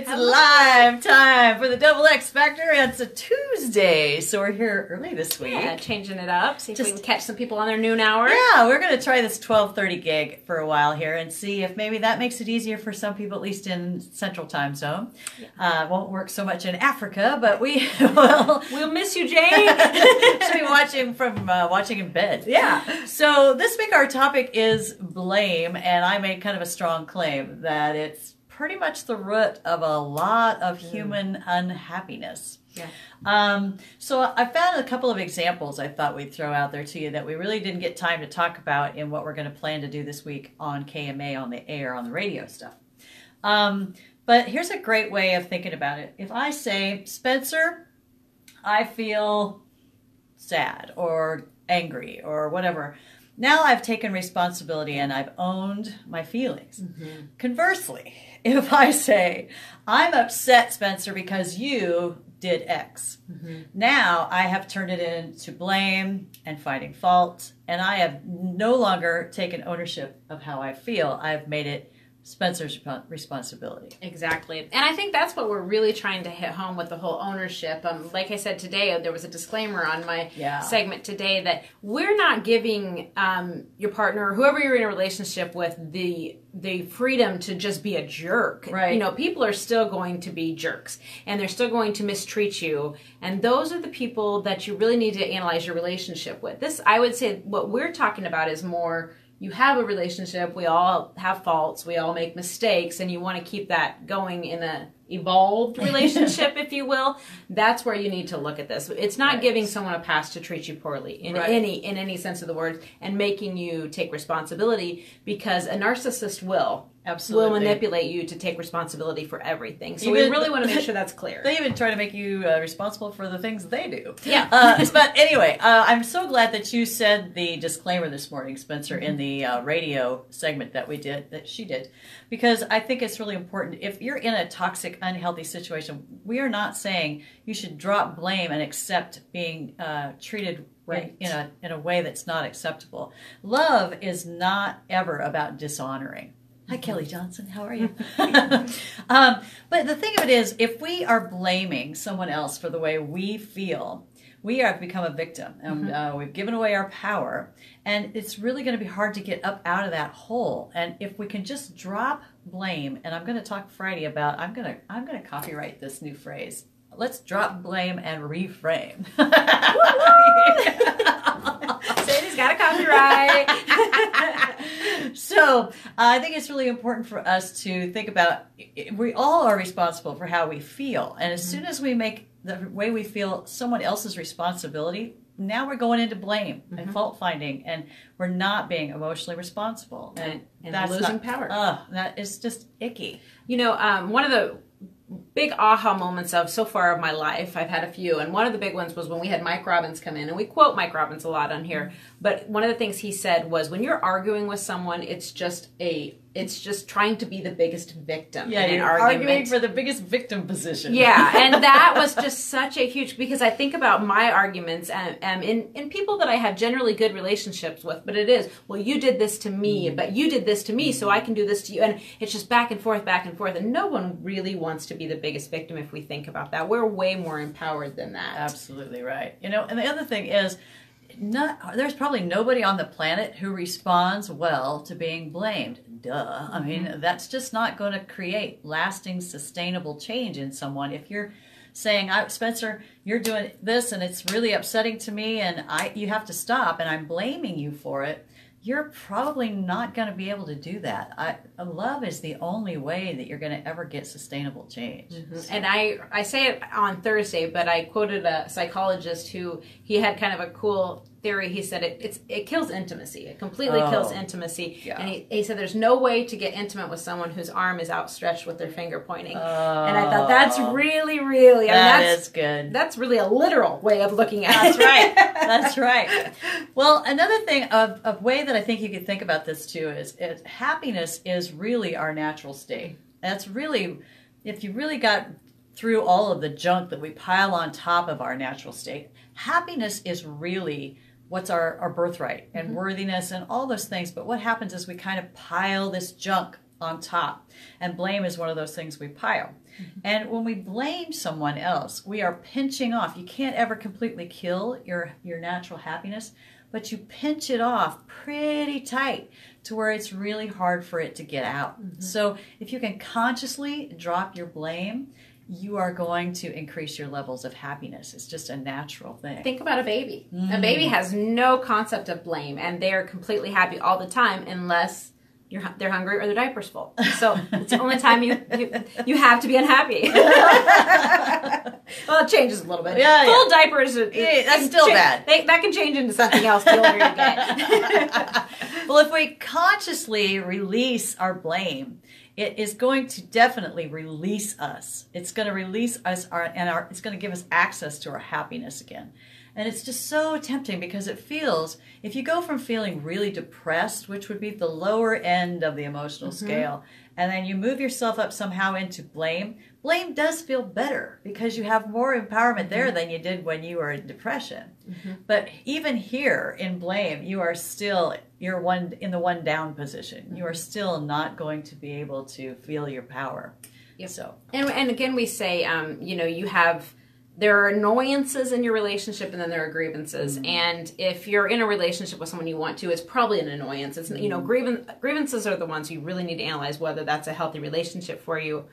It's live time for the Double X Factor. It's a Tuesday, so we're here early this week. Yeah, changing it up. See if we Just- can catch some people on their noon hour. Yeah, we're going to try this 12:30 gig for a while here and see if maybe that makes it easier for some people, at least in Central Time Zone. Uh, won't work so much in Africa, but we will. We'll miss you, Jane. Should be watching from uh, watching in bed. yeah. So this week our topic is blame, and I made kind of a strong claim that it's pretty much the root of a lot of human unhappiness. Yeah. Um, so I found a couple of examples I thought we'd throw out there to you that we really didn't get time to talk about in what we're going to plan to do this week on KMA on the air on the radio stuff. Um, but here's a great way of thinking about it. If I say, Spencer, I feel sad or angry or whatever. Now I've taken responsibility and I've owned my feelings. Mm-hmm. Conversely, if I say, I'm upset, Spencer, because you did X, mm-hmm. now I have turned it into blame and finding fault, and I have no longer taken ownership of how I feel. I've made it Spencer's responsibility. Exactly. And I think that's what we're really trying to hit home with the whole ownership. Um, like I said today, there was a disclaimer on my Yeah. segment today that we're not giving um, your partner or whoever you're in a relationship with the the freedom to just be a jerk. Right. You know, people are still going to be jerks and they're still going to mistreat you. And those are the people that you really need to analyze your relationship with. This, I would say, what we're talking about is more you have a relationship, we all have faults, we all make mistakes, and you want to keep that going in a evolved relationship, if you will. That's where you need to look at this. It's not Right. giving someone a pass to treat you poorly in Right. any in any sense of the word and making you take responsibility because a narcissist will Absolutely. will manipulate you to take responsibility for everything. So we really want to make sure that's clear. They even try to make you uh, responsible for the things they do. Yeah. Uh, but anyway, uh, I'm so glad that you said the disclaimer this morning, Spencer, in the uh, radio segment that we did, that she did, because I think it's really important. If you're in a toxic, unhealthy situation, we are not saying you should drop blame and accept being uh, treated. Right. In, in a in a way that's not acceptable. Love is not ever about dishonoring. Hi, Kelly Johnson. How are you? um, but the thing of it is, if we are blaming someone else for the way we feel, we have become a victim, and uh, we've given away our power, and it's really going to be hard to get up out of that hole. And if we can just drop blame, and I'm going to talk Friday about, I'm going to I'm going to copyright this new phrase. Let's drop blame and reframe. Sandy's got a copyright. so I think it's really important for us to think about we all are responsible for how we feel. And as soon mm-hmm. as we make the way we feel someone else's responsibility, now we're going into blame and mm-hmm. fault finding, and we're not being emotionally responsible. And- and that's losing not- power. Ugh, that is just icky. You know, um, one of the big aha moments of so far of my life, I've had a few, and one of the big ones was when we had Mike Robbins come in, and we quote Mike Robbins a lot on here. But one of the things he said was, when you're arguing with someone, it's just a, it's just trying to be the biggest victim Yeah, in an you're argument. arguing for the biggest victim position. Yeah, and that was just such a huge because I think about my arguments and, and in in people that I have generally good relationships with, but it is well, you did this to me, mm-hmm. but you did this to me, so I mm-hmm. can do this to you, and it's just back and forth, back and forth, and no one really wants to be the biggest victim if we think about that. We're way more empowered than that. Absolutely right. You know, and the other thing is, not, there's probably nobody on the planet who responds well to being blamed. Duh. I mean, mm-hmm. that's just not going to create lasting, sustainable change in someone. If you're saying, I, Spencer, you're doing this and it's really upsetting to me, and I, you have to stop, and I'm blaming you for it. You're probably not going to be able to do that. I, love is the only way that you're going to ever get sustainable change. Mm-hmm. And I I say it on Thursday, but I quoted a psychologist who he had kind of a cool theory. He said it it's it kills intimacy. It completely Oh. kills intimacy. Yeah. And he, he said there's no way to get intimate with someone whose arm is outstretched with their finger pointing. and I thought that's oh. really really I mean, that's is good. that's really a literal way of looking at That's it. right. That's right. Well, another thing of, of way that I think you could think about this too is, is happiness is really our natural state. That's really, if you really got through all of the junk that we pile on top of our natural state, happiness is really what's our, our birthright and mm-hmm. worthiness and all those things. But what happens is we kind of pile this junk on top. And blame is one of those things we pile. Mm-hmm. And when we blame someone else, we are pinching off. You can't ever completely kill your, your natural happiness, but you pinch it off pretty tight to where it's really hard for it to get out. Mm-hmm. So if you can consciously drop your blame, you are going to increase your levels of happiness. It's just a natural thing. Think about a baby. Mm. A baby has no concept of blame, and they are completely happy all the time unless you're they're hungry or their diaper's full. So it's the only time you you, you have to be unhappy. well, it changes a little bit. Yeah, full diapers. Are, Yeah, that's still bad. They, that can change into something else the older you get. well, if we consciously release our blame, it is going to definitely release us. It's going to release us our and our it's going to give us access to our happiness again. And it's just so tempting because it feels if you go from feeling really depressed, which would be the lower end of the emotional mm-hmm. scale, and then you move yourself up somehow into blame, blame does feel better because you have more empowerment there mm-hmm. than you did when you were in depression. Mm-hmm. But even here in blame, you are still you're one in the one down position. You are mm-hmm. still not going to be able to feel your power. Yep. So and and again, we say, um, you know, you have there are annoyances in your relationship, and then there are grievances. And if you're in a relationship with someone you want to, it's probably an annoyance. It's you know, grievan- grievances are the ones you really need to analyze whether that's a healthy relationship for you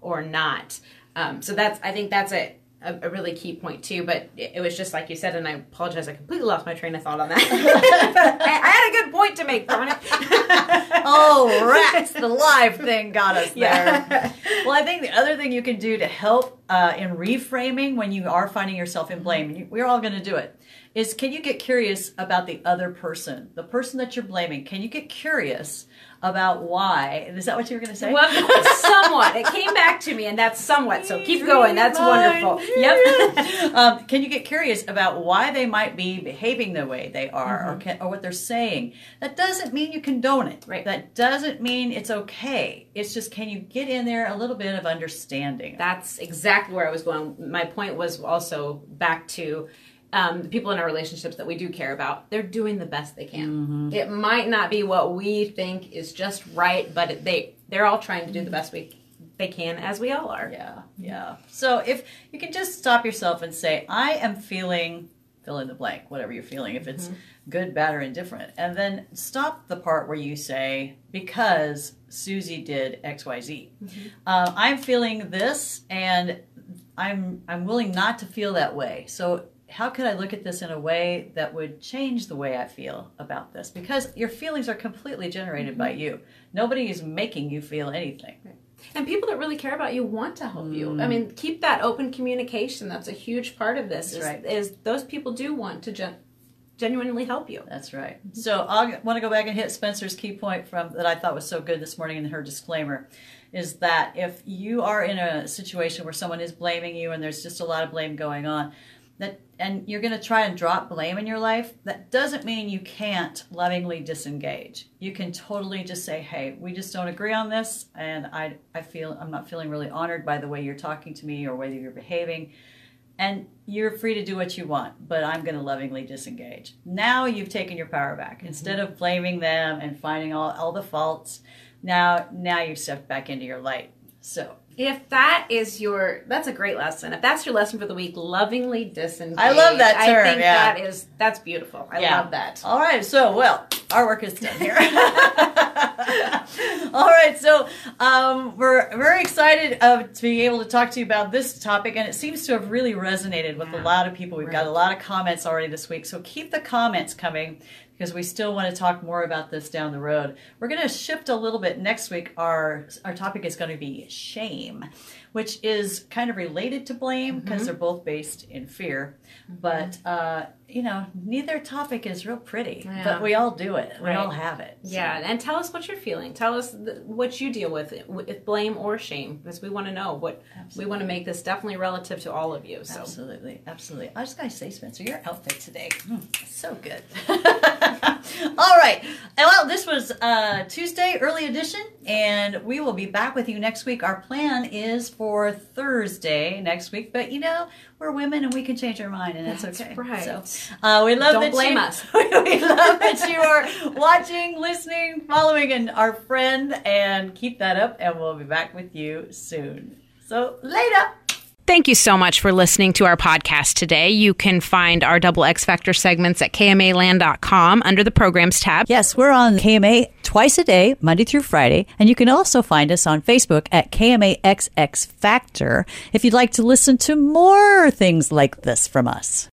or not. Um, so that's I think that's a a, really key point too. But it, it was just like you said, and I apologize, I completely lost my train of thought on that. I, I had a good point to make, darn it. Oh, rats! The live thing got us there. Yeah. Well, I think the other thing you can do to help uh, in reframing when you are finding yourself in blame, we're all going to do it, is can you get curious about the other person, the person that you're blaming? Can you get curious about why? Is that what you were going to say? Well, somewhat. It came back to me, and that's somewhat. So keep going. That's wonderful. Yep. um, can you get curious about why they might be behaving the way they are or, can, or what they're saying? That doesn't mean you condone it. Right. That doesn't mean it's okay. It's just can you get in there a little bit of understanding? That's exactly where I was going. My point was also back to um, the people in our relationships that we do care about. They're doing the best they can. It might not be what we think is just right, but it, they they're all trying to do the best we they can, as we all are. Yeah, yeah. So if you can just stop yourself and say, I am feeling fill in the blank, whatever you're feeling, if it's good, bad, or indifferent. And then stop the part where you say, because Susie did XYZ. Uh, I'm feeling this and I'm I'm willing not to feel that way. So how could I look at this in a way that would change the way I feel about this? Because your feelings are completely generated by mm-hmm. you. Nobody is making you feel anything. And people that really care about you want to help you. I mm. mean, keep that open communication. That's a huge part of this. Is, right. is those people do want to gen- genuinely help you. That's right. Mm-hmm. So I want to go back and hit Spencer's key point from that I thought was so good this morning in her disclaimer is that if you are in a situation where someone is blaming you and there's just a lot of blame going on that and you're going to try and drop blame in your life that doesn't mean you can't lovingly disengage you can totally just say hey we just don't agree on this and i i feel i'm not feeling really honored by the way you're talking to me or whether you're behaving and you're free to do what you want, but I'm going to lovingly disengage. Now you've taken your power back. Mm-hmm. Instead of blaming them and finding all, all the faults, now now you've stepped back into your light. So If that is your, that's a great lesson. If that's your lesson for the week, lovingly disengage. I love that term, I think yeah. that is that's beautiful. I Yeah. love that. All right, so well, our work is done here. All right, so um, we're very excited uh, to be able to talk to you about this topic, and it seems to have really resonated with a lot of people. We've got a lot of comments already this week, so keep the comments coming because we still want to talk more about this down the road. We're going to shift a little bit next week. Our our topic is going to be shame, which is kind of related to blame because they're both based in fear. But uh, you know, neither topic is real pretty, Yeah. but we all do it. We all have it. So- Yeah, and tell us what you're feeling. Tell us th- what you deal with, with blame or shame, because we want to know what we want to make this definitely relative to all of you. So Absolutely, absolutely. I just gotta say, Spencer, your outfit today, mm, so good. All right. Well, this was uh, Tuesday, early edition, and we will be back with you next week. Our plan is for Thursday next week, but you know, we're women and we can change our mind, and it's That's okay. right. So uh, we love Don't that blame you, us. we love that you are watching, listening, following, and our friend, and keep that up, and we'll be back with you soon. So later. Thank you so much for listening to our podcast today. You can find our Double X Factor segments at kmaland.com under the programs tab. Yes, we're on KMA twice a day, Monday through Friday, and you can also find us on Facebook at KMAXX Factor if you'd like to listen to more things like this from us.